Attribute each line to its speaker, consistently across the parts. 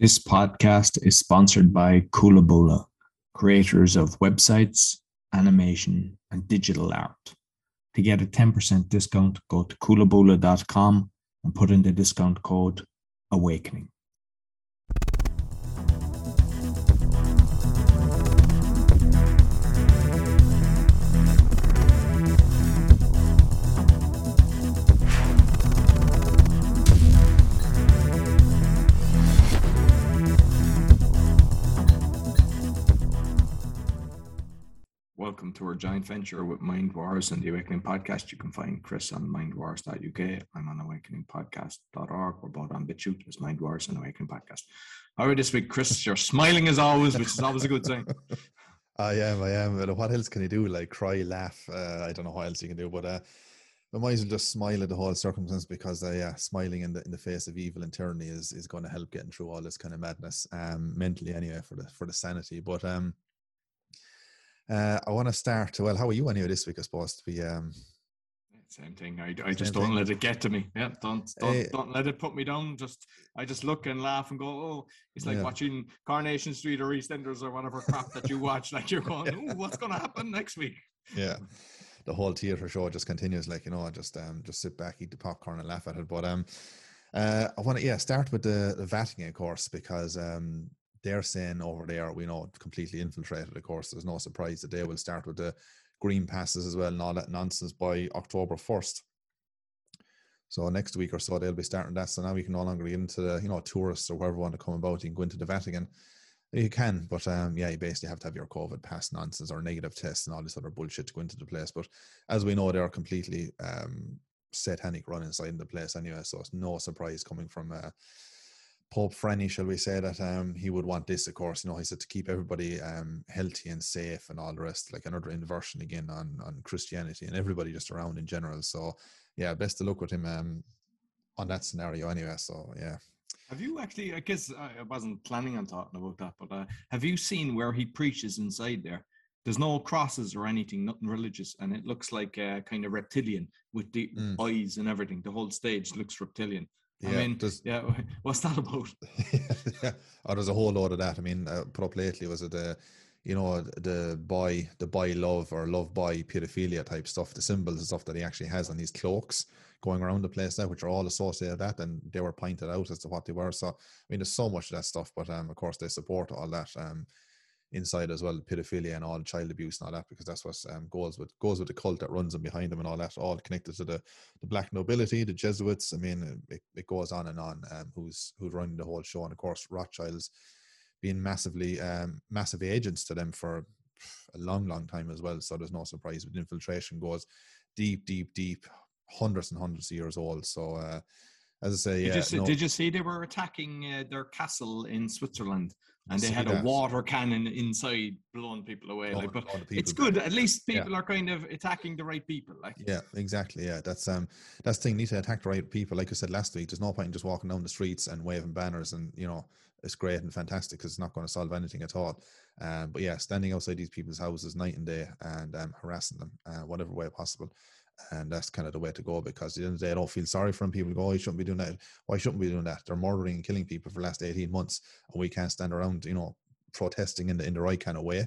Speaker 1: This podcast is sponsored by Coolaboola, creators of websites, animation, and digital art. To get a 10% discount, go to coolaboola.com and put in the discount code AWAKENING. Welcome to our giant venture with Mind Wars and the Awakening Podcast. You can find Chris on mindwars.uk. I'm on awakeningpodcast.org. We're both on BitChute as Mind Wars and Awakening Podcast. All right, this week, Chris? You're smiling as always, which is always a good sign.
Speaker 2: I am, I am. What else can you do? Like cry, laugh. Uh, I don't know what else you can do, but uh, I might as well just smile at the whole circumstance because, uh, yeah, smiling in the in the face of evil and tyranny is is going to help getting through all this kind of madness, um, mentally anyway, for the for the sanity. But um, uh, I want to start. Well, how are you anyway this week? I suppose to be. Um,
Speaker 1: same thing. I, I just don't thing. let it get to me. Yeah, don't don't uh, don't let it put me down. Just I just look and laugh and go. Oh, it's like yeah. watching Coronation Street or EastEnders or whatever crap that you watch. Like you're going, oh, what's going to happen next week?
Speaker 2: Yeah, the whole theater show just continues. Like you know, I just um just sit back, eat the popcorn, and laugh at it. But um, uh, I want to yeah start with the the Vatican, of course, because um they're saying over there, we know completely infiltrated. Of course, there's no surprise that they will start with the green passes as well and all that nonsense by October 1st. So next week or so they'll be starting that. So now we can no longer get into the you know tourists or whoever want to come about. You can go into the Vatican. You can, but um, yeah, you basically have to have your COVID pass nonsense or negative tests and all this other bullshit to go into the place. But as we know, they are completely um, satanic run inside the place anyway. So it's no surprise coming from uh, Pope Franny, shall we say that um, he would want this, of course. You know, he said to keep everybody um, healthy and safe and all the rest, like another inversion again on on Christianity and everybody just around in general. So, yeah, best to look with him um, on that scenario anyway. So, yeah.
Speaker 1: Have you actually? I guess I wasn't planning on talking about that, but uh, have you seen where he preaches inside there? There's no crosses or anything, nothing religious, and it looks like uh, kind of reptilian with the mm. eyes and everything. The whole stage looks reptilian. Yeah, I mean, yeah, what's that about?
Speaker 2: yeah, oh, there's a whole load of that. I mean, uh, put up lately was it the, you know, the boy, the boy love or love boy pedophilia type stuff, the symbols and stuff that he actually has on these cloaks going around the place now, which are all associated with that, and they were pointed out as to what they were. So, I mean, there's so much of that stuff, but um, of course, they support all that. Um, inside as well, pedophilia and all child abuse and all that, because that's what um, goes with goes with the cult that runs them behind them and all that, all connected to the the black nobility, the Jesuits. I mean, it, it goes on and on. Um, who's who's running the whole show, and of course Rothschilds being massively um, massive agents to them for a long, long time as well. So there's no surprise with infiltration goes deep, deep, deep, hundreds and hundreds of years old. So. Uh, as I say,
Speaker 1: did,
Speaker 2: yeah,
Speaker 1: you, see,
Speaker 2: no.
Speaker 1: did you see they were attacking uh, their castle in Switzerland? And they had a water cannon inside blowing people away. Like, but it's good. At least people yeah. are kind of attacking the right people. Like
Speaker 2: yeah, exactly. Yeah, that's um that's the thing. need to attack the right people. Like I said last week, there's no point in just walking down the streets and waving banners and you know it's great and fantastic because it's not going to solve anything at all. Um, but yeah, standing outside these people's houses night and day and um, harassing them, uh, whatever way possible and that's kind of the way to go because the end of the day, don't feel sorry for them. People go, oh, you shouldn't be doing that. Why shouldn't we be doing that? They're murdering and killing people for the last 18 months, and we can't stand around, you know, protesting in the in the right kind of way.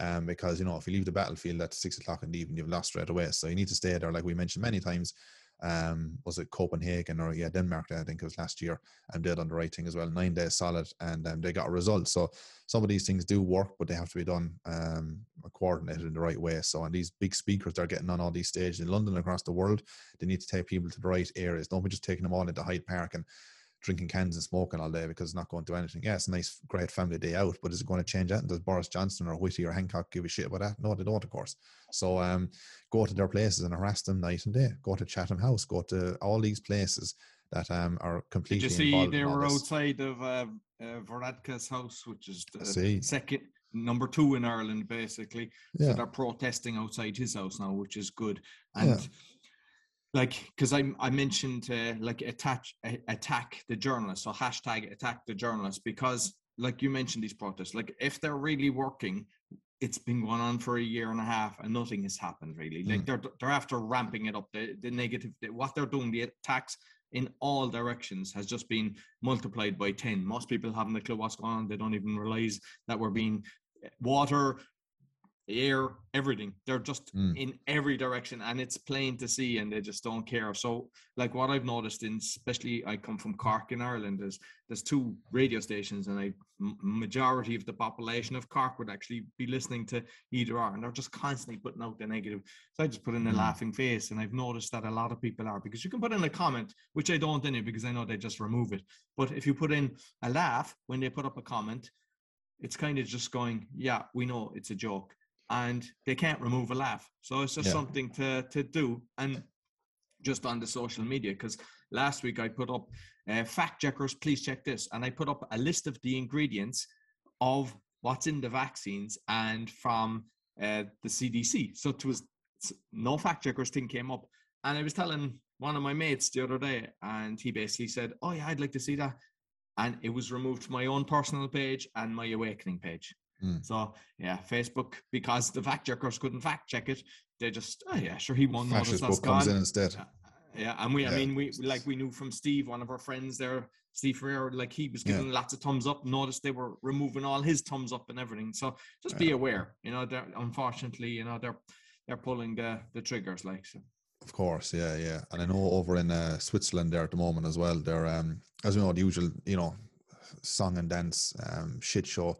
Speaker 2: Um, because you know, if you leave the battlefield at six o'clock in the evening, you've lost straight away. So you need to stay there, like we mentioned many times um, was it Copenhagen or yeah Denmark? I think it was last year, and did the as well. Nine days solid, and um, they got a result. So some of these things do work, but they have to be done um, coordinated in the right way. So and these big speakers they're getting on all these stages in London across the world, they need to take people to the right areas. Don't be just taking them all into Hyde Park and drinking cans and smoking all day because it's not going to do anything. Yeah, it's a nice, great family day out, but is it going to change that? And does Boris Johnson or Whitty or Hancock give a shit about that? No, they don't, of course. So um, go to their places and harass them night and day. Go to Chatham House. Go to all these places that um, are completely.
Speaker 1: Did you see they were outside of uh, uh, Varadkar's house, which is the second number two in Ireland, basically. Yeah. So they're protesting outside his house now, which is good. And yeah like because I I mentioned uh, like attack attack the journalists or hashtag attack the journalists because like you mentioned these protests like if they're really working it's been going on for a year and a half and nothing has happened really like mm. they're they're after ramping it up the the negative the, what they're doing the attacks in all directions has just been multiplied by 10. Most people haven't a clue what's going on. They don't even realize that we're being eh, air, everything. They're just mm. in every direction and it's plain to see and they just don't care. So like what I've noticed in especially I come from Cork in Ireland, there's there's two radio stations and a majority of the population of Cork would actually be listening to either or and they're just constantly putting out the negative. So I just put in a mm. laughing face and I've noticed that a lot of people are because you can put in a comment, which I don't in it because I know they just remove it. But if you put in a laugh when they put up a comment, it's kind of just going, yeah, we know it's a joke and they can't remove a laugh. So it's just yeah. something to to do. And just on the social media, because last week I put up uh, fact checkers, please check this, and I put up a list of the ingredients of what's in the vaccines and from uh, the CDC. So it was no fact checkers thing came up, and I was telling one of my mates the other day, and he basically said, "Oh yeah, I'd like to see that," and it was removed from my own personal page and my awakening page. Mm. So yeah, Facebook because the fact checkers couldn't fact check it, they just oh yeah, sure he won.
Speaker 2: Fascist book comes in instead.
Speaker 1: Yeah, yeah, and we, yeah. I mean, we like we knew from Steve, one of our friends there, Steve Ferrer, like he was giving yeah. lots of thumbs up. Noticed they were removing all his thumbs up and everything. So just yeah. be aware, you know. They're unfortunately, you know, they're they're pulling the the triggers, like so.
Speaker 2: Of course, yeah, yeah, and I know over in uh, Switzerland there at the moment as well. They're um, as we know the usual, you know, song and dance um, shit show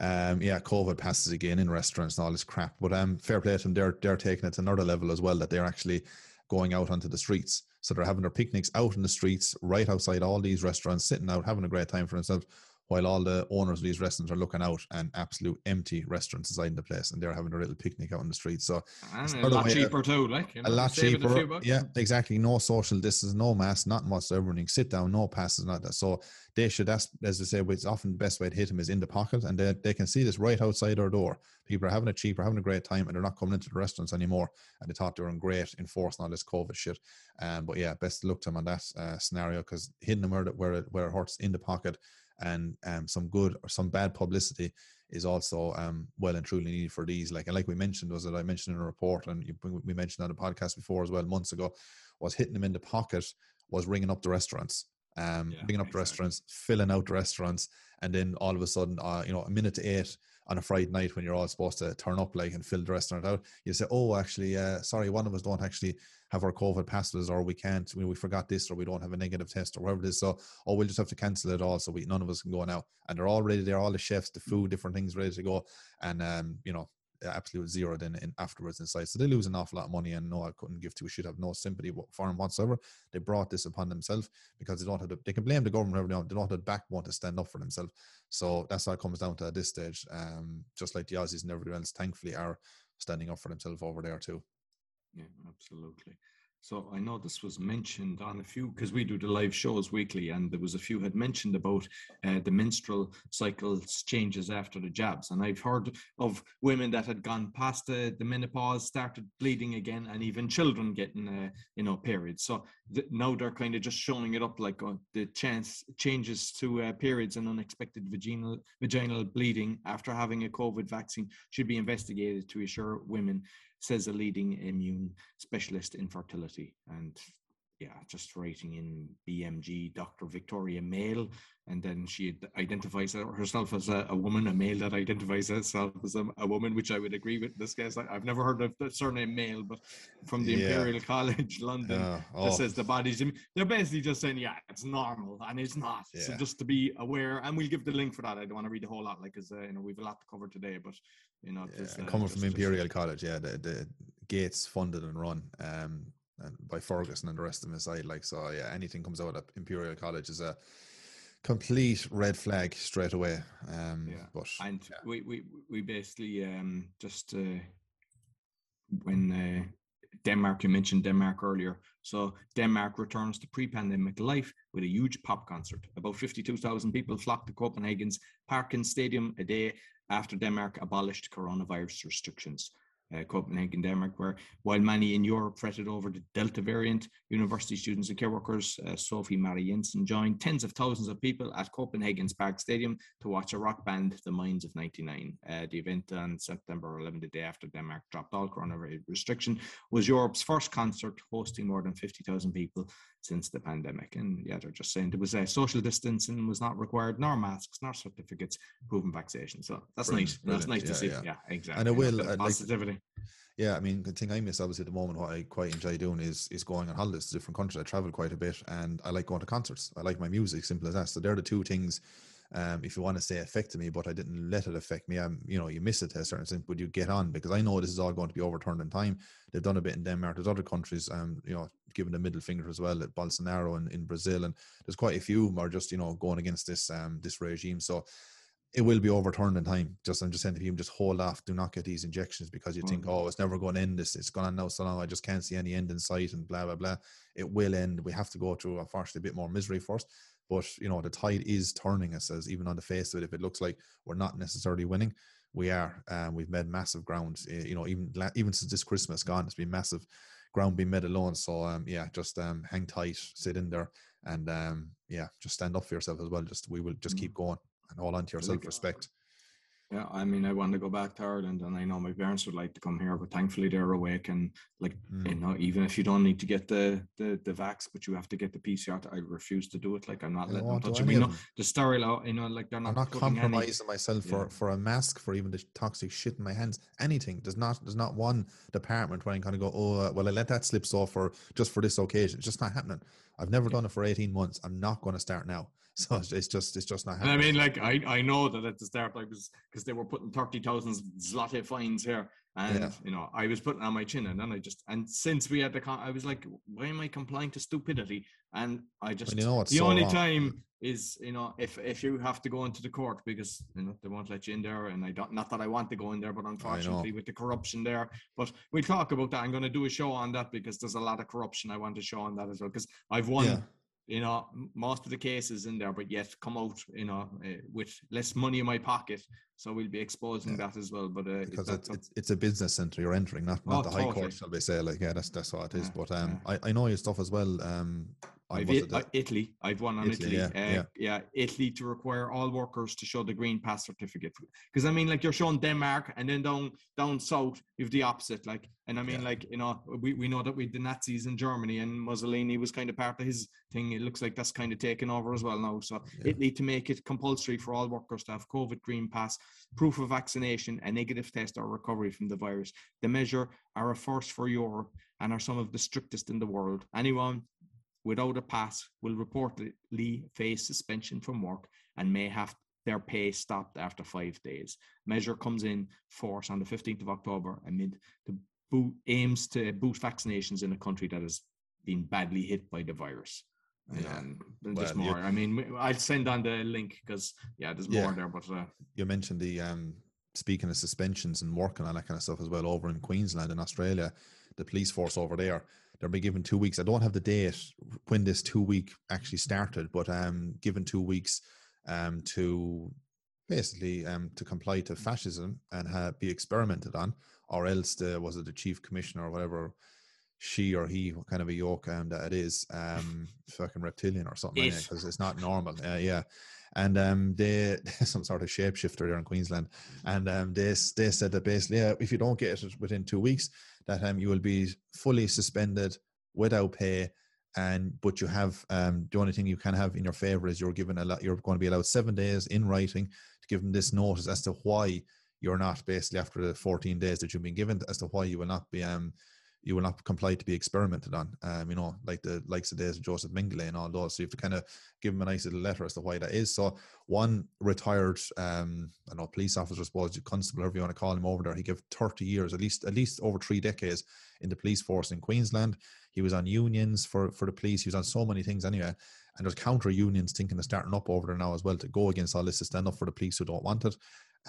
Speaker 2: um, yeah, COVID passes again in restaurants and all this crap. But um, fair play to them, they're they're taking it to another level as well. That they're actually going out onto the streets. So they're having their picnics out in the streets, right outside all these restaurants, sitting out, having a great time for themselves while all the owners of these restaurants are looking out and absolute empty restaurants inside the place and they're having a little picnic out on the street. So
Speaker 1: and a lot cheaper too, like
Speaker 2: you know, a lot cheaper. A yeah, exactly. No social distance, no mask, nothing whatsoever. Everything sit down, no passes, not that. So they should as as I say, it's often the best way to hit them is in the pocket and they, they can see this right outside our door. People are having a cheap, are having a great time and they're not coming into the restaurants anymore. And they thought they were in great enforcing all this COVID shit. Um, but yeah, best look to them on that uh, scenario because hitting them where, where, it, where it hurts in the pocket and um, some good or some bad publicity is also um, well and truly needed for these. Like and like we mentioned, was that I mentioned in a report, and you, we mentioned on the podcast before as well months ago, was hitting them in the pocket was ringing up the restaurants, um, yeah, ringing up exactly. the restaurants, filling out the restaurants, and then all of a sudden, uh, you know, a minute to eight on a Friday night when you're all supposed to turn up like and fill the restaurant out, you say, "Oh, actually, uh, sorry, one of us don't actually have our COVID passes, or we can't, we, we forgot this, or we don't have a negative test, or whatever it is. So, oh, we'll just have to cancel it all, so we none of us can go now." And they're all ready there, all the chefs, the food, different things ready to go, and um, you know, absolute zero then in afterwards inside. So they lose an awful lot of money, and no, I couldn't give to a shit. Have no sympathy for them whatsoever. They brought this upon themselves because they don't have to. They can blame the government. They don't, they don't have the backbone to stand up for themselves. So that's how it comes down to at this stage. Um, just like the Aussies and everyone else, thankfully, are standing up for themselves over there too.
Speaker 1: Yeah, absolutely. So I know this was mentioned on a few because we do the live shows weekly, and there was a few had mentioned about uh, the menstrual cycles changes after the jabs, and I've heard of women that had gone past the, the menopause, started bleeding again, and even children getting uh, you know periods. So th- now they're kind of just showing it up like uh, the chance changes to uh, periods and unexpected vaginal vaginal bleeding after having a COVID vaccine should be investigated to assure women says a leading immune specialist in fertility. And yeah, just writing in BMJ, Dr. Victoria Male, and then she identifies herself as a, a woman, a male that identifies herself as a, a, woman, which I would agree with. This case, I, have never heard of the surname Male, but from the yeah. Imperial College London, uh, oh. that says the body's. They're basically just saying, yeah, it's normal, and it's not. Yeah. So just to be aware, and we'll give the link for that. I don't want to read the whole lot, like, because uh, you know we've a lot to cover today, but you know,
Speaker 2: yeah, uh, coming from Imperial just, College, yeah, the, the Gates funded and run. Um, and by Ferguson and the rest of the side. Like so, yeah, anything comes out of Imperial College is a complete red flag straight away. Um,
Speaker 1: yeah, but and yeah. we we we basically um just uh, when uh, Denmark, you mentioned Denmark earlier. So Denmark returns to pre-pandemic life with a huge pop concert. About 52,000 people flocked to Copenhagen's Parken Stadium a day after Denmark abolished coronavirus restrictions uh, Copenhagen, Denmark, where while many in Europe fretted over the Delta variant, university students and care workers, uh, Sophie Marie Jensen, joined tens of thousands of people at Copenhagen's Park Stadium to watch a rock band, The Minds of 99. Uh, the event on September 11, the day after Denmark dropped all coronavirus restriction, was Europe's first concert hosting more than 50,000 people since the pandemic. And yeah, they're just saying there was a social distancing was not required, nor masks, nor certificates proving vaccination. So that's brilliant, nice. Brilliant. That's nice yeah, to see. Yeah. yeah, exactly.
Speaker 2: And it will uh, positivity. Like, yeah, I mean, the thing I miss obviously at the moment, what I quite enjoy doing is is going on holidays to different countries. I travel quite a bit, and I like going to concerts. I like my music, simple as that. So they're the two things um, if you want to say affected me, but I didn't let it affect me. I'm, you know, you miss it to a certain extent, but you get on because I know this is all going to be overturned in time. They've done a bit in Denmark. There's other countries, um, you know, giving the middle finger as well at Bolsonaro in, in Brazil, and there's quite a few are just you know going against this um this regime. So it will be overturned in time. Just I'm just saying to people, just hold off. Do not get these injections because you think, mm. oh, it's never going to end. This it's gone on now so long. I just can't see any end in sight, and blah blah blah. It will end. We have to go through, unfortunately, a bit more misery first. But you know, the tide is turning. It says even on the face of it, if it looks like we're not necessarily winning, we are. Um, we've made massive ground. Eh, you know, even even since this Christmas gone, it's been massive ground being made alone. So um, yeah, just um, hang tight, sit in there, and um, yeah, just stand up for yourself as well. Just we will just keep mm. going and hold on to your self respect.
Speaker 1: Yeah, I mean, I want to go back to Ireland, and I know my parents would like to come here, but thankfully they're awake. And like, mm. you know, even if you don't need to get the the the vax, but you have to get the PCR, I refuse to do it. Like, I'm not letting them touch it. We know the sterile, you know, like they're not.
Speaker 2: I'm not compromising any, myself for yeah. for a mask, for even the toxic shit in my hands. Anything. There's not there's not one department where I kind of go, oh, uh, well, I let that slip so for just for this occasion. It's just not happening. I've never yeah. done it for 18 months. I'm not going to start now. So it's just it's just not happening.
Speaker 1: And I mean, like I, I know that at the start I was because they were putting thirty thousand zloty fines here, and yeah. you know I was putting on my chin, and then I just and since we had the con- I was like, why am I complying to stupidity? And I just you know the so only wrong. time is you know if if you have to go into the court because you know they won't let you in there, and I don't not that I want to go in there, but unfortunately with the corruption there. But we'll talk about that. I'm going to do a show on that because there's a lot of corruption I want to show on that as well because I've won. Yeah you know, most of the cases in there, but yet come out, you know, uh, with less money in my pocket. So we'll be exposing yeah. that as well. But uh,
Speaker 2: because it's, it's, it's a business center you're entering, not not oh, the totally. high court, shall we say? Like, yeah, that's that's what it is. Yeah, but um, yeah. I, I know your stuff as well. Um,
Speaker 1: I've uh, Italy. I've won on Italy. Italy. Yeah, uh, yeah. yeah, Italy to require all workers to show the green pass certificate. Because I mean, like you're showing Denmark, and then down down south you've the opposite. Like, and I mean, yeah. like you know, we, we know that we the Nazis in Germany, and Mussolini was kind of part of his thing. It looks like that's kind of taken over as well now. So yeah. Italy to make it compulsory for all workers to have COVID green pass, proof of vaccination, a negative test or recovery from the virus. The measure are a first for Europe and are some of the strictest in the world. Anyone without a pass will reportedly face suspension from work and may have their pay stopped after five days. Measure comes in force on the 15th of October amid the boot, aims to boost vaccinations in a country that has been badly hit by the virus. Yeah, um, there's well, more. I mean, I'll send on the link because yeah, there's yeah. more there. But uh,
Speaker 2: you mentioned the um, speaking of suspensions and work and all that kind of stuff as well over in Queensland and Australia, the police force over there they'll be given two weeks. I don't have the date when this two week actually started, but um, given two weeks um, to basically um, to comply to fascism and be experimented on, or else the was it the chief commissioner or whatever she or he, what kind of a yoke um, that it is, um, fucking reptilian or something, because it's not normal. Uh, yeah. And um, they some sort of shapeshifter there in Queensland, and um, they they said that basically, yeah, if you don't get it within two weeks, that um, you will be fully suspended without pay and but you have um, the only thing you can have in your favor is you're given a lot you're going to be allowed seven days in writing to give them this notice as to why you're not basically after the 14 days that you've been given as to why you will not be um you will not comply to be experimented on. Um, you know, like the likes of days of Joseph Mengele and all those. So you have to kind of give them a nice little letter as to why that is. So one retired, um, I know, police officer, I suppose, constable, whatever you want to call him over there, he gave 30 years, at least at least over three decades in the police force in Queensland. He was on unions for, for the police. He was on so many things anyway. And there's counter unions thinking of starting up over there now as well to go against all this to stand up for the police who don't want it.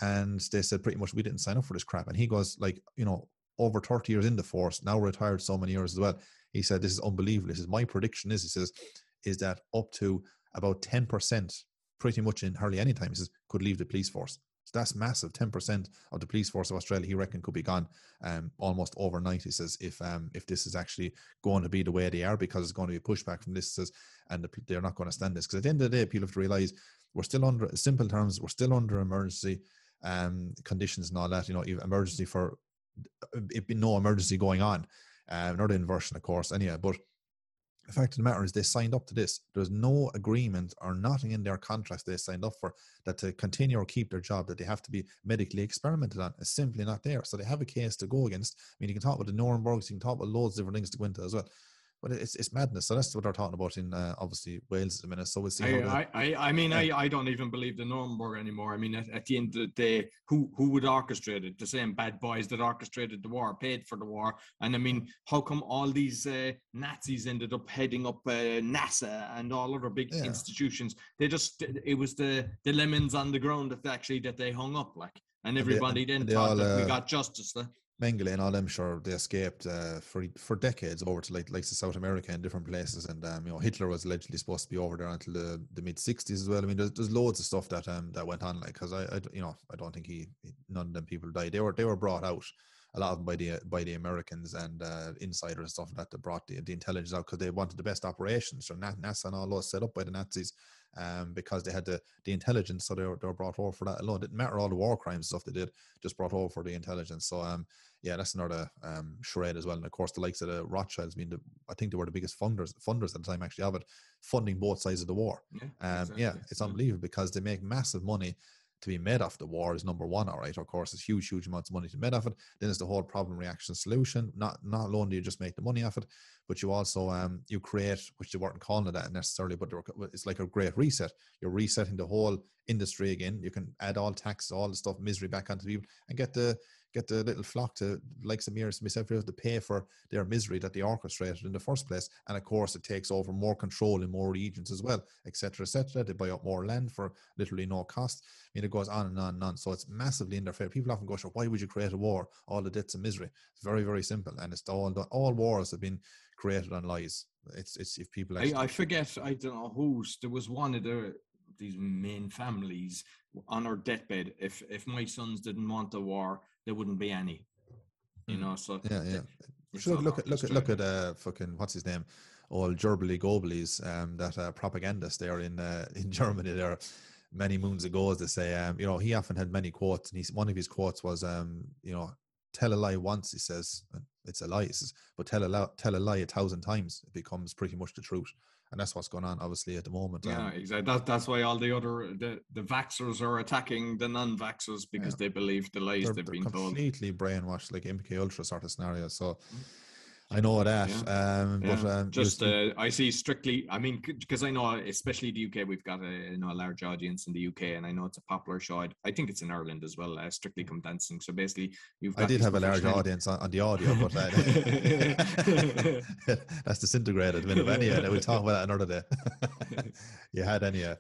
Speaker 2: And they said pretty much we didn't sign up for this crap. And he goes like, you know, over 30 years in the force, now retired so many years as well. He said, This is unbelievable. This is my prediction is, he says, is that up to about 10%, pretty much in hardly any time, he says, could leave the police force. So that's massive. 10% of the police force of Australia, he reckon, could be gone um, almost overnight. He says, if um, if this is actually going to be the way they are, because it's going to be pushback from this, says, and the, they're not going to stand this. Because at the end of the day, people have to realize we're still under, simple terms, we're still under emergency um, conditions and all that. You know, emergency for it be no emergency going on. Uh, not inversion, of course, anyway. But the fact of the matter is they signed up to this. There's no agreement or nothing in their contracts they signed up for that to continue or keep their job that they have to be medically experimented on. It's simply not there. So they have a case to go against. I mean, you can talk about the Nurembergs, you can talk about loads of different things to go into as well but it's it's madness. So that's what they're talking about in uh, obviously Wales at the minute. So we'll see.
Speaker 1: I, I, I, mean, yeah. I, I don't even believe the Nuremberg anymore. I mean, at, at, the end of the day, who who would orchestrate it? The same bad boys that orchestrated the war, paid for the war. And I mean, how come all these uh, Nazis ended up heading up uh, NASA and all other big yeah. institutions? They just it was the the lemons on the ground that actually that they hung up like. And everybody and they, then thought all, that we uh, got justice.
Speaker 2: Mengele and all them, sure, they escaped uh, for for decades over to like like South America and different places. And um, you know, Hitler was allegedly supposed to be over there until the, the mid '60s as well. I mean, there's, there's loads of stuff that um that went on. Like, because I, I, you know, I don't think he none of them people died. They were they were brought out a lot of them by the by the Americans and uh, insiders and stuff that they brought the, the intelligence out because they wanted the best operations. So NASA and all those set up by the Nazis um, because they had the, the intelligence. So they were, they were brought over for that alone. It didn't matter all the war crimes stuff they did, just brought over for the intelligence. So um, yeah, that's another um, shred as well. And of course, the likes of the Rothschilds, the, I think they were the biggest funders funders at the time actually of it, funding both sides of the war. Yeah, um, exactly. yeah it's unbelievable because they make massive money to be made off the war is number one, all right. Of course, it's huge, huge amounts of money to be made off it. Then there's the whole problem reaction solution. Not not only do you just make the money off it, but you also um you create, which they weren't calling it that necessarily, but it's like a great reset. You're resetting the whole industry again. You can add all tax, all the stuff, misery back onto people, and get the get the little flock to like Samiras and myself to pay for their misery that they orchestrated in the first place. And of course, it takes over more control in more regions as well, etc., etc. They buy up more land for literally no cost. I mean, it goes on and on and on. So it's massively interfered. People often go, "Sure, why would you create a war? All the debts and misery." It's very, very simple, and it's all all wars have been created on lies. It's it's if people.
Speaker 1: I, I forget. I don't know who's. There was one of the these main families on our deathbed. If if my sons didn't want the war, there wouldn't be any. You mm. know, so
Speaker 2: yeah, yeah. Look, look at look at look at uh fucking what's his name, all Gerbili Gobelis, um, that uh, propagandist there in uh, in Germany there many moons ago, as they say. Um, you know, he often had many quotes, and he's one of his quotes was, um, you know, tell a lie once, he says, it's a lie, He says, but tell a lie, tell a lie a thousand times, it becomes pretty much the truth and that's what's going on obviously at the moment.
Speaker 1: Yeah, um, exactly. That, that's why all the other the the vaxxers are attacking the non-vaxxers because yeah. they believe the lies they're, they've been
Speaker 2: told. Completely brainwashed, like MK Ultra sort of scenario. So. Mm-hmm I know that. Yeah. Um, yeah. But um,
Speaker 1: just uh, I see strictly. I mean, because I know, especially the UK, we've got a you know a large audience in the UK, and I know it's a popular show. I, I think it's in Ireland as well. Uh, strictly come dancing. So basically, you've.
Speaker 2: I did have a large audience on, on the audio, but uh, that's disintegrated. Minute of any, we'll talk about that another day. you had any? Uh,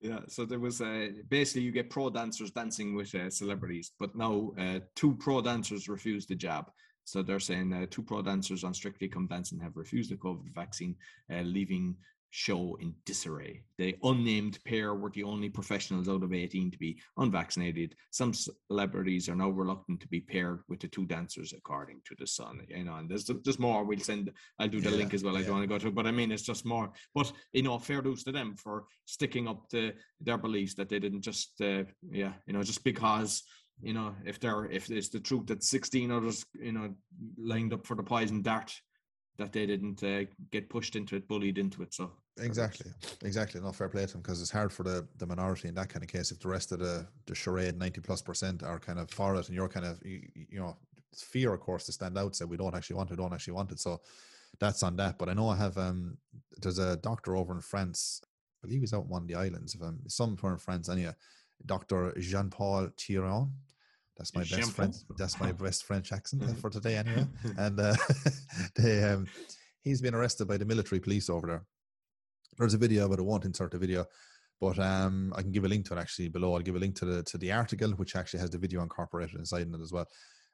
Speaker 1: yeah, so there was uh, basically you get pro dancers dancing with uh, celebrities, but now uh, two pro dancers refused the jab. So they're saying uh, two pro dancers on Strictly Come Dancing have refused the COVID vaccine, uh, leaving show in disarray. The unnamed pair were the only professionals out of 18 to be unvaccinated. Some celebrities are now reluctant to be paired with the two dancers, according to the Sun. You know, and there's there's more. We'll send. I'll do the yeah, link as well. I don't want to go through, but I mean, it's just more. But you know, fair dues to them for sticking up to their beliefs that they didn't just, uh, yeah, you know, just because you know, if they're if it's the truth that 16 others, you know, lined up for the poison dart, that they didn't uh, get pushed into it, bullied into it. So
Speaker 2: exactly, exactly, not fair play to them because it's hard for the the minority in that kind of case. If the rest of the the charade, 90 plus percent, are kind of for it, and you're kind of you, you know, fear, of course, to stand out, say we don't actually want it, don't actually want it. So that's on that. But I know I have um, there's a doctor over in France. I believe he's out in one of the islands. If I'm somewhere in France, anyway. Dr. Jean Paul Thiron. That's my best friend. That's my best French accent for today, anyway. and uh, they, um, he's been arrested by the military police over there. There's a video, but I won't insert the video. But um, I can give a link to it actually below. I'll give a link to the to the article, which actually has the video incorporated inside it as well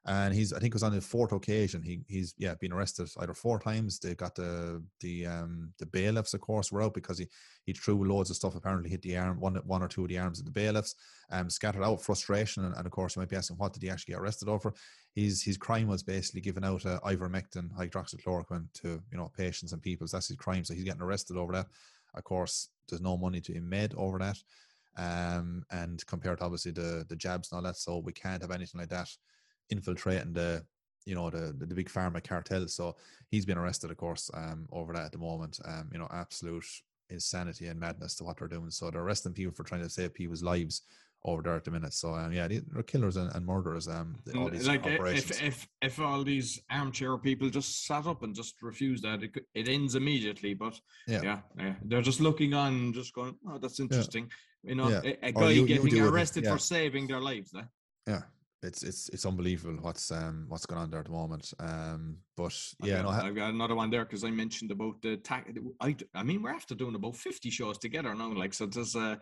Speaker 2: and he's I think it was on the fourth occasion he he's yeah been arrested either four times. They got the the um the bailiffs of course were out because he he threw loads of stuff apparently hit the arm one one or two of the arms of the bailiffs um scattered out frustration and, and of course you might be asking what did he actually get arrested over? His his crime was basically giving out uh, ivermectin hydroxychloroquine to you know patients and people. So that's his crime. So he's getting arrested over that. Of course, there's no money to be made over that. Um, and compared to obviously the the jabs and all that, so we can't have anything like that infiltrating the you know the, the, big pharma cartel. So he's been arrested, of course, um, over that at the moment. Um, you know, absolute insanity and madness to what they're doing. So they're arresting people for trying to save people's lives over there at the minute. So um, yeah, they're killers and, and murderers. Um, all these
Speaker 1: like if if if all these armchair people just sat up and just refused that, it, it ends immediately. But yeah. yeah, yeah, they're just looking on, just going, "Oh, that's interesting." Yeah. You know, yeah. a, a guy you, getting you arrested for saving their lives. Eh?
Speaker 2: Yeah, it's it's it's unbelievable what's um what's going on there at the moment. Um, but yeah,
Speaker 1: I've got, no, I've got another one there because I mentioned about the tax. I I mean, we're after doing about fifty shows together now. Like, so there's a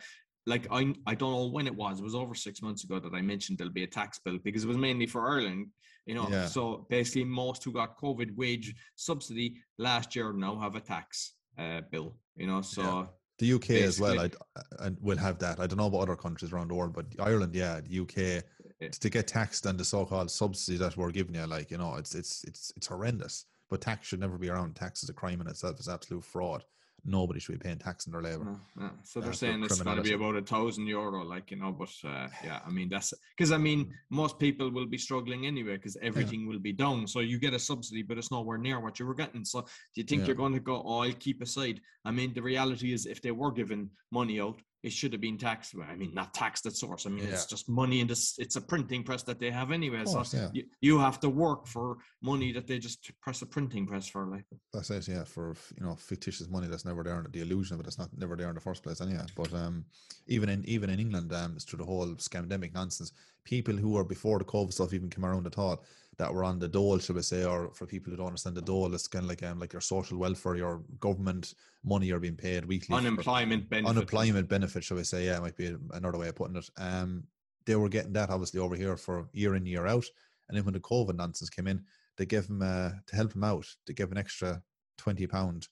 Speaker 1: like I I don't know when it was. It was over six months ago that I mentioned there'll be a tax bill because it was mainly for Ireland. You know, yeah. so basically most who got COVID wage subsidy last year now have a tax uh, bill. You know, so. Yeah.
Speaker 2: The UK as well, I and will have that. I don't know about other countries around the world, but Ireland, yeah, the UK to get taxed on the so-called subsidy that we're giving you, like you know, it's it's it's it's horrendous. But tax should never be around. Tax is a crime in itself. It's absolute fraud nobody should be paying tax on their labor.
Speaker 1: No, no. So they're uh, saying it's going to be about a thousand euro, like you know. But uh, yeah, I mean that's because I mean most people will be struggling anyway because everything yeah. will be down. So you get a subsidy, but it's nowhere near what you were getting. So do you think yeah. you're going to go? Oh, I'll keep aside. I mean, the reality is, if they were given money out, it should have been taxed. I mean, not taxed at source. I mean, yeah. it's just money in this. It's a printing press that they have anyway. Course, so yeah. you, you, have to work for money that they just press a printing press for. Like
Speaker 2: that's it. Yeah, for you know fictitious money that's never there. The illusion of it, it's not never there in the first place. Anyway, but um, even in even in England, um, through the whole scandemic nonsense, people who were before the COVID stuff even came around at all that were on the dole, should we say, or for people who don't understand the dole, it's kind of like um, like your social welfare, your government money you're being paid weekly.
Speaker 1: Unemployment benefit.
Speaker 2: Unemployment benefit, shall we say? Yeah, might be another way of putting it. Um, they were getting that obviously over here for year in year out, and then when the COVID nonsense came in, they gave them uh, to help them out. They gave an extra twenty pound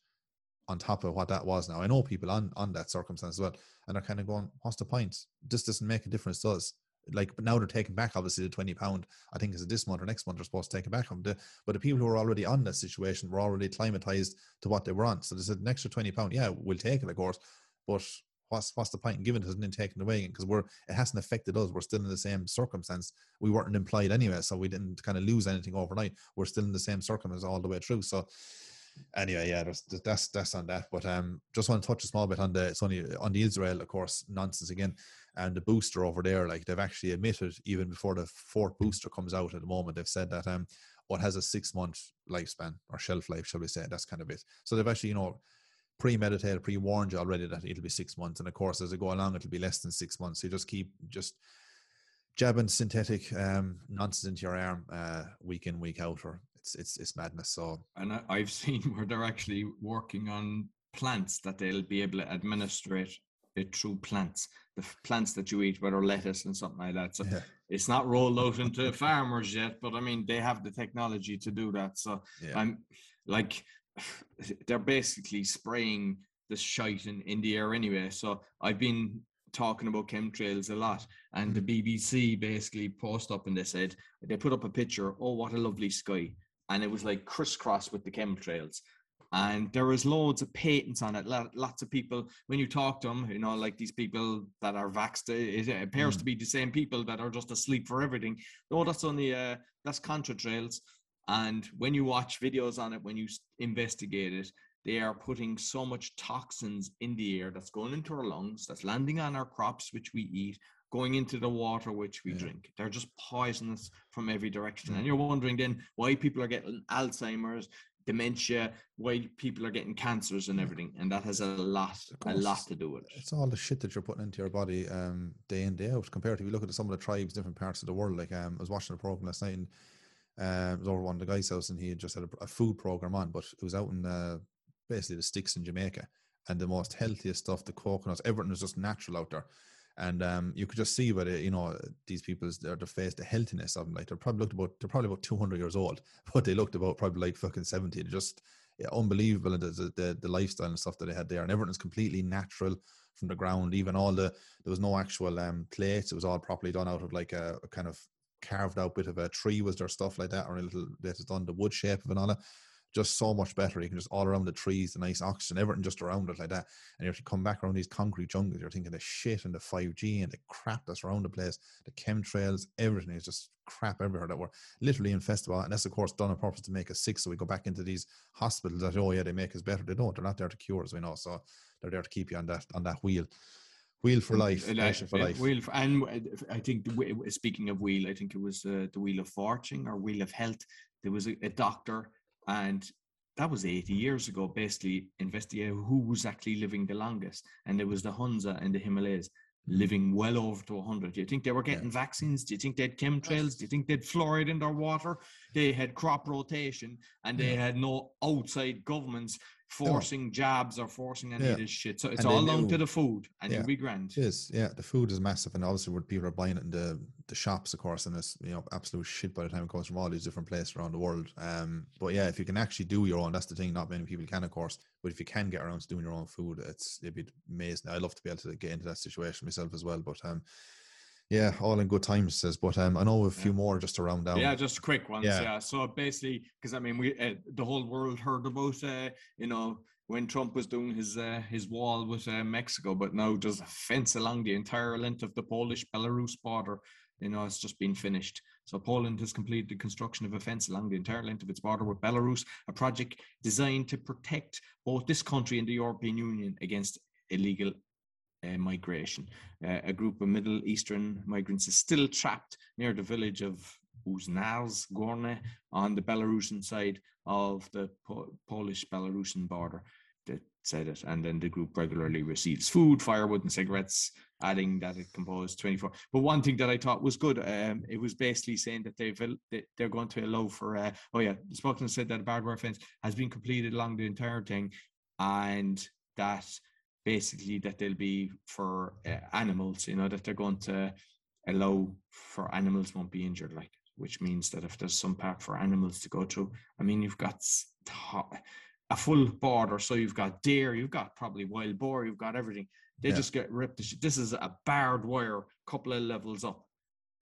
Speaker 2: on top of what that was. Now I know people on on that circumstance as well, and they're kind of going, "What's the point? This doesn't make a difference to us." Like now they're taking back obviously the 20 pound i think is this month or next month they're supposed to take it back from the but the people who are already on that situation were already climatized to what they were on so said an extra 20 pound yeah we'll take it of course but what's what's the point in giving it? Then taking it away because we're it hasn't affected us. We're still in the same circumstance. We weren't employed anyway so we didn't kind of lose anything overnight. We're still in the same circumstance all the way through. So anyway, yeah, that's that's on that. But um, just want to touch a small bit on the it's only on the Israel, of course, nonsense again and the booster over there, like they've actually admitted even before the fourth booster comes out at the moment, they've said that um what has a six month lifespan or shelf life, shall we say? That's kind of it. So they've actually, you know, premeditated, pre-warned you already that it'll be six months, and of course, as they go along, it'll be less than six months. So you just keep just jabbing synthetic um, nonsense into your arm uh, week in, week out, or it's it's it's madness. So,
Speaker 1: and I, have seen where they're actually working on plants that they'll be able to administrate it through plants, the plants that you eat, whether lettuce and something like that. So yeah. it's not rolled out into farmers yet, but I mean they have the technology to do that. So yeah. I'm like they're basically spraying the shite in, in the air anyway. So I've been talking about chemtrails a lot and mm-hmm. the BBC basically posted up and they said they put up a picture, oh what a lovely sky. And it was like crisscross with the chemtrails and there is loads of patents on it. Lots of people, when you talk to them, you know, like these people that are vaxxed, it appears mm. to be the same people that are just asleep for everything. No, that's only uh, that's contratrails. And when you watch videos on it, when you investigate it, they are putting so much toxins in the air that's going into our lungs, that's landing on our crops, which we eat, going into the water which we yeah. drink. They're just poisonous from every direction. And you're wondering then why people are getting Alzheimer's, dementia, why people are getting cancers and everything, and that has a lot, a lot to do with it.
Speaker 2: It's all the shit that you're putting into your body um, day in day out. Compared to if you look at some of the tribes, different parts of the world. Like um, I was watching a program last night, and uh, it was over one of the guys' house, and he had just had a, a food program on, but it was out in uh, basically the sticks in Jamaica, and the most healthiest stuff, the coconuts, everything was just natural out there and um, you could just see the you know these people's their, their face the healthiness of them like they're probably looked about they're probably about 200 years old but they looked about probably like fucking 70 they're just yeah, unbelievable and the, the the lifestyle and stuff that they had there and everything's completely natural from the ground. Even all the there was no actual um plates. It was all properly done out of like a, a kind of carved out bit of a tree was there stuff like that or a little that is done the wood shape of and all that just so much better. You can just all around the trees, the nice oxygen, everything just around it like that. And if you come back around these concrete jungles, you're thinking the shit and the 5G and the crap that's around the place, the chemtrails, everything is just crap everywhere that we're literally infested by. And that's, of course, done on purpose to make us sick. So we go back into these hospitals that, oh, yeah, they make us better. They don't. They're not there to cure us, we know. So they're there to keep you on that on that wheel. Wheel for life, uh, for life.
Speaker 1: Wheel for, and I think speaking of wheel, I think it was uh, the wheel of fortune or wheel of health. There was a, a doctor, and that was 80 years ago. Basically, investigated who was actually living the longest, and it was the Hunza in the Himalayas living well over to 100. Do you think they were getting yeah. vaccines? Do you think they had chemtrails? Do you think they had fluoride in their water? They had crop rotation and they yeah. had no outside governments forcing jobs or forcing any yeah. of this shit. So it's and all down to the food and yeah. you'll be grand.
Speaker 2: It is, yeah. The food is massive and obviously what people are buying it in the, the shops, of course, and it's you know absolute shit by the time it comes from all these different places around the world. Um but yeah, if you can actually do your own, that's the thing, not many people can of course. But if you can get around to doing your own food, it's it'd be amazing. I'd love to be able to get into that situation myself as well. But um yeah, all in good times, says. But um, I know a few yeah. more just to round down.
Speaker 1: Yeah, just quick ones. Yeah. yeah. So basically, because I mean, we uh, the whole world heard about uh, you know when Trump was doing his uh, his wall with uh, Mexico, but now there's a fence along the entire length of the Polish Belarus border. You know, it's just been finished. So Poland has completed the construction of a fence along the entire length of its border with Belarus, a project designed to protect both this country and the European Union against illegal uh, migration. Uh, a group of Middle Eastern migrants is still trapped near the village of Usnarz Górny on the Belarusian side of the po- Polish Belarusian border. That said it, and then the group regularly receives food, firewood, and cigarettes, adding that it composed 24. But one thing that I thought was good, um, it was basically saying that they've they're going to allow for. Uh, oh yeah, the spokesman said that a barbed wire fence has been completed along the entire thing, and that basically that they'll be for uh, animals, you know, that they're going to allow for animals won't be injured, like which means that if there's some park for animals to go to, I mean, you've got a full border, so you've got deer, you've got probably wild boar, you've got everything. They yeah. just get ripped. This is a barbed wire, couple of levels up.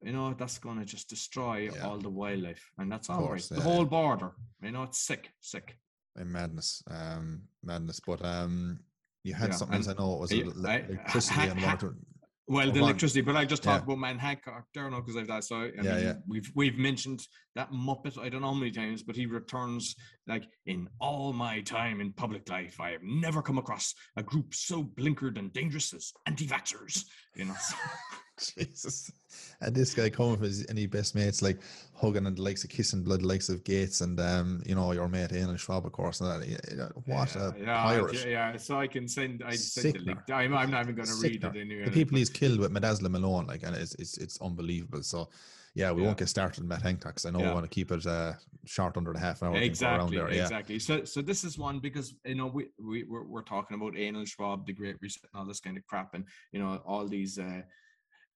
Speaker 1: You know, that's going to just destroy yeah. all the wildlife, and that's all course, right. The whole border, you know, it's sick, sick.
Speaker 2: madness, um, madness. But um, you had yeah, something I know it was electricity and water.
Speaker 1: Well, the electricity, but I just talked yeah. about Matt Hancock there now because I've that. So I yeah, mean, yeah. we've we've mentioned that Muppet. I don't know how many times, but he returns like in all my time in public life, I have never come across a group so blinkered and dangerous as anti-vaxxers. You know.
Speaker 2: Jesus. And this guy coming from his any best mates like hugging and the likes of kissing blood, likes of Gates and um, you know, your mate Ian and Schwab, of course. And that, what
Speaker 1: yeah,
Speaker 2: a
Speaker 1: yeah, pirate. Yeah, so I can send I send the link. I'm, I'm not even gonna read it anyway.
Speaker 2: The people he's killed with Midazolam alone, like and it's it's it's unbelievable. So yeah, we yeah. won't get started on Matt Hancock because I know we want to keep it uh, short under the half an hour.
Speaker 1: Exactly, there, yeah. exactly. So, so this is one because you know we we we're, we're talking about Anal Schwab, the Great Reset, and all this kind of crap, and you know all these uh,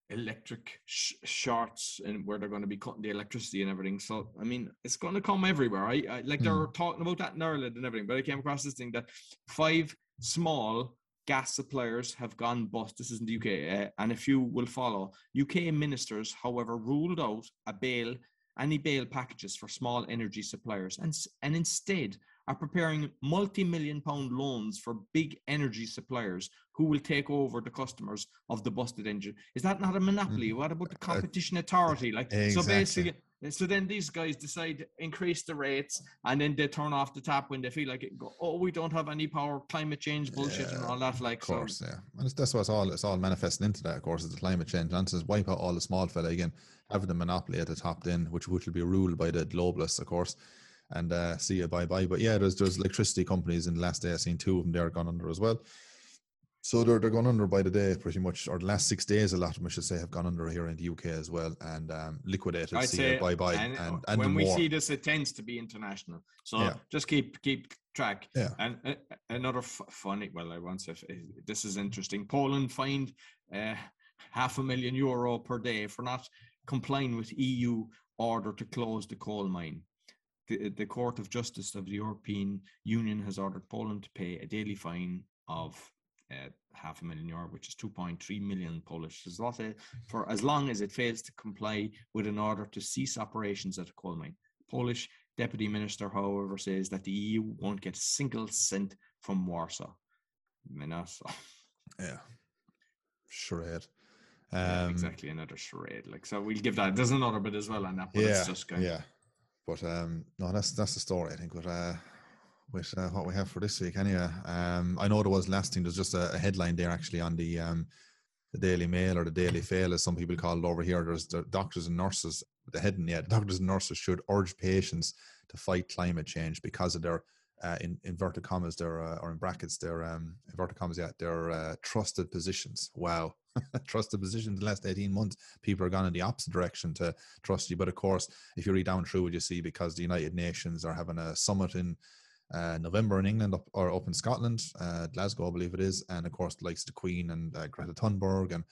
Speaker 1: electric sh- shorts and where they're going to be cutting the electricity and everything. So I mean, it's going to come everywhere. I, I like they're mm. talking about that in Ireland and everything, but I came across this thing that five small gas suppliers have gone bust. This is in the UK, uh, and a few will follow. UK ministers, however, ruled out a bail any bail packages for small energy suppliers and, and instead are preparing multi-million pound loans for big energy suppliers who will take over the customers of the busted engine. Is that not a monopoly? Mm. What about the uh, competition authority? Like exactly. so basically so then these guys decide to increase the rates and then they turn off the tap when they feel like it go, oh we don't have any power, climate change bullshit yeah, and all that like
Speaker 2: of course,
Speaker 1: so.
Speaker 2: yeah. And that's what it's all it's all manifesting into that, of course, is the climate change. And says wipe out all the small fella again, having the monopoly at the top then, which which will be ruled by the globalists, of course and uh, see you bye bye. But yeah, there's there's electricity companies in the last day I've seen two of them they are gone under as well. So they're they're gone under by the day pretty much, or the last six days a lot of them I should say have gone under here in the UK as well and um, liquidated. I'd see you bye bye. And, and, and
Speaker 1: when we see this, it tends to be international. So yeah. just keep keep track.
Speaker 2: Yeah.
Speaker 1: And uh, another f- funny, well, I want to. This is interesting. Poland fined uh, half a million euro per day for not complying with EU order to close the coal mine the, the Court of Justice of the European Union has ordered Poland to pay a daily fine of uh, half a million euro, which is 2.3 million Polish zloty, for as long as it fails to comply with an order to cease operations at a coal mine. Polish Deputy Minister, however, says that the EU won't get a single cent from Warsaw.
Speaker 2: Yeah. Charade.
Speaker 1: Um, yeah, exactly, another charade. Like so, we'll give that. There's another bit as well on that, but
Speaker 2: yeah,
Speaker 1: it's just
Speaker 2: kind yeah. But um, no, that's that's the story. I think with uh, with uh, what we have for this week. Anyway, um, I know there was last thing. There's just a, a headline there actually on the um, the Daily Mail or the Daily Fail, as some people call it over here. There's the doctors and nurses. The heading, yeah, doctors and nurses should urge patients to fight climate change because of their uh, in inverted commas, their uh, or in brackets, their um, inverted commas, yeah, their uh, trusted positions. Wow, trusted position The last eighteen months, people are gone in the opposite direction to trust you. But of course, if you read down through what you see, because the United Nations are having a summit in uh, November in England up, or up in Scotland, uh, Glasgow, I believe it is, and of course, the likes the Queen and uh, Greta Thunberg and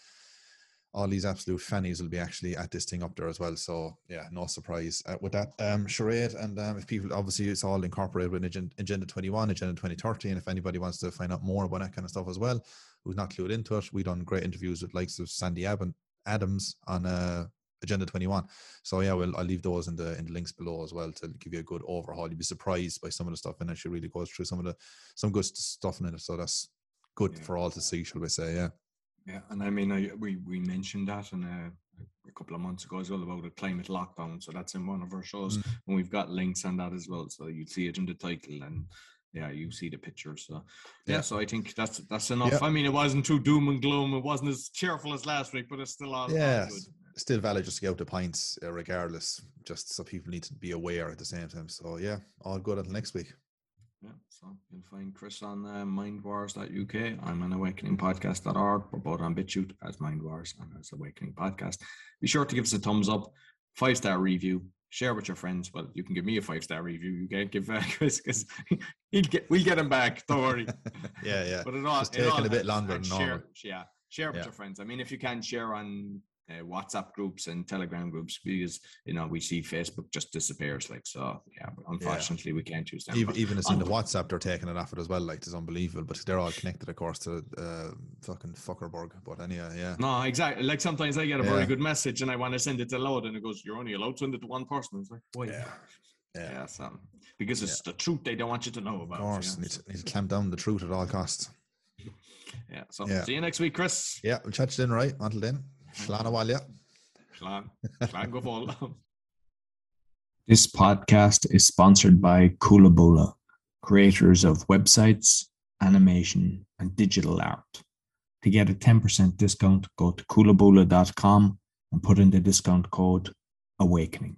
Speaker 2: all these absolute fannies will be actually at this thing up there as well. So yeah, no surprise uh, with that um, charade. And um, if people obviously it's all incorporated with Agenda, Agenda 21, Agenda 2030, and if anybody wants to find out more about that kind of stuff as well, who's not clued into it, we've done great interviews with likes of Sandy Adams on uh, Agenda 21. So yeah, well, I'll leave those in the in the links below as well to give you a good overhaul. You'd be surprised by some of the stuff and it. She really goes through some of the some good stuff in it. So that's good yeah. for all to see, shall we say? Yeah.
Speaker 1: Yeah, and I mean, I, we we mentioned that in a, a, couple of months ago as well about a climate lockdown. So that's in one of our shows, mm. and we've got links on that as well. So you see it in the title, and yeah, you see the picture. So yeah, yeah so I think that's that's enough. Yeah. I mean, it wasn't too doom and gloom. It wasn't as cheerful as last week, but it's still all,
Speaker 2: yeah. All still valid just to get out the pints uh, regardless, just so people need to be aware at the same time. So yeah, all good until next week.
Speaker 1: Yeah, so you'll find Chris on uh, mindwars.uk. I'm on awakeningpodcast.org. We're both on BitChute as Mindwars and as Awakening Podcast. Be sure to give us a thumbs up, five star review, share with your friends. Well, you can give me a five star review. You can't give uh, Chris because he'll get we'll get him back. Don't worry.
Speaker 2: yeah, yeah. But it all, it's taking a bit longer than normal.
Speaker 1: Share, yeah, share with yeah. your friends. I mean, if you can share on uh, WhatsApp groups and Telegram groups because you know we see Facebook just disappears. Like so, yeah. Unfortunately, yeah. we can't use them.
Speaker 2: Even, even as in the WhatsApp, they're taking it off it as well. Like it's unbelievable, but they're all connected, of course, to uh, fucking Fuckerberg. But anyway, yeah.
Speaker 1: No, exactly. Like sometimes I get a yeah. very good message and I want to send it to load, and it goes, "You're only allowed to send it to one person." It's like, why? Yeah. Yeah. yeah so, because it's the truth they don't want you to know about.
Speaker 2: Of course, need, to, need to clamp down the truth at all costs.
Speaker 1: Yeah. So yeah. see you next week, Chris.
Speaker 2: Yeah, we'll chat you then, right? Until then. Slán while, yeah.
Speaker 1: This podcast is sponsored by Kulabula, creators of websites, animation, and digital art. To get a 10% discount, go to kulabula.com and put in the discount code AWAKENING.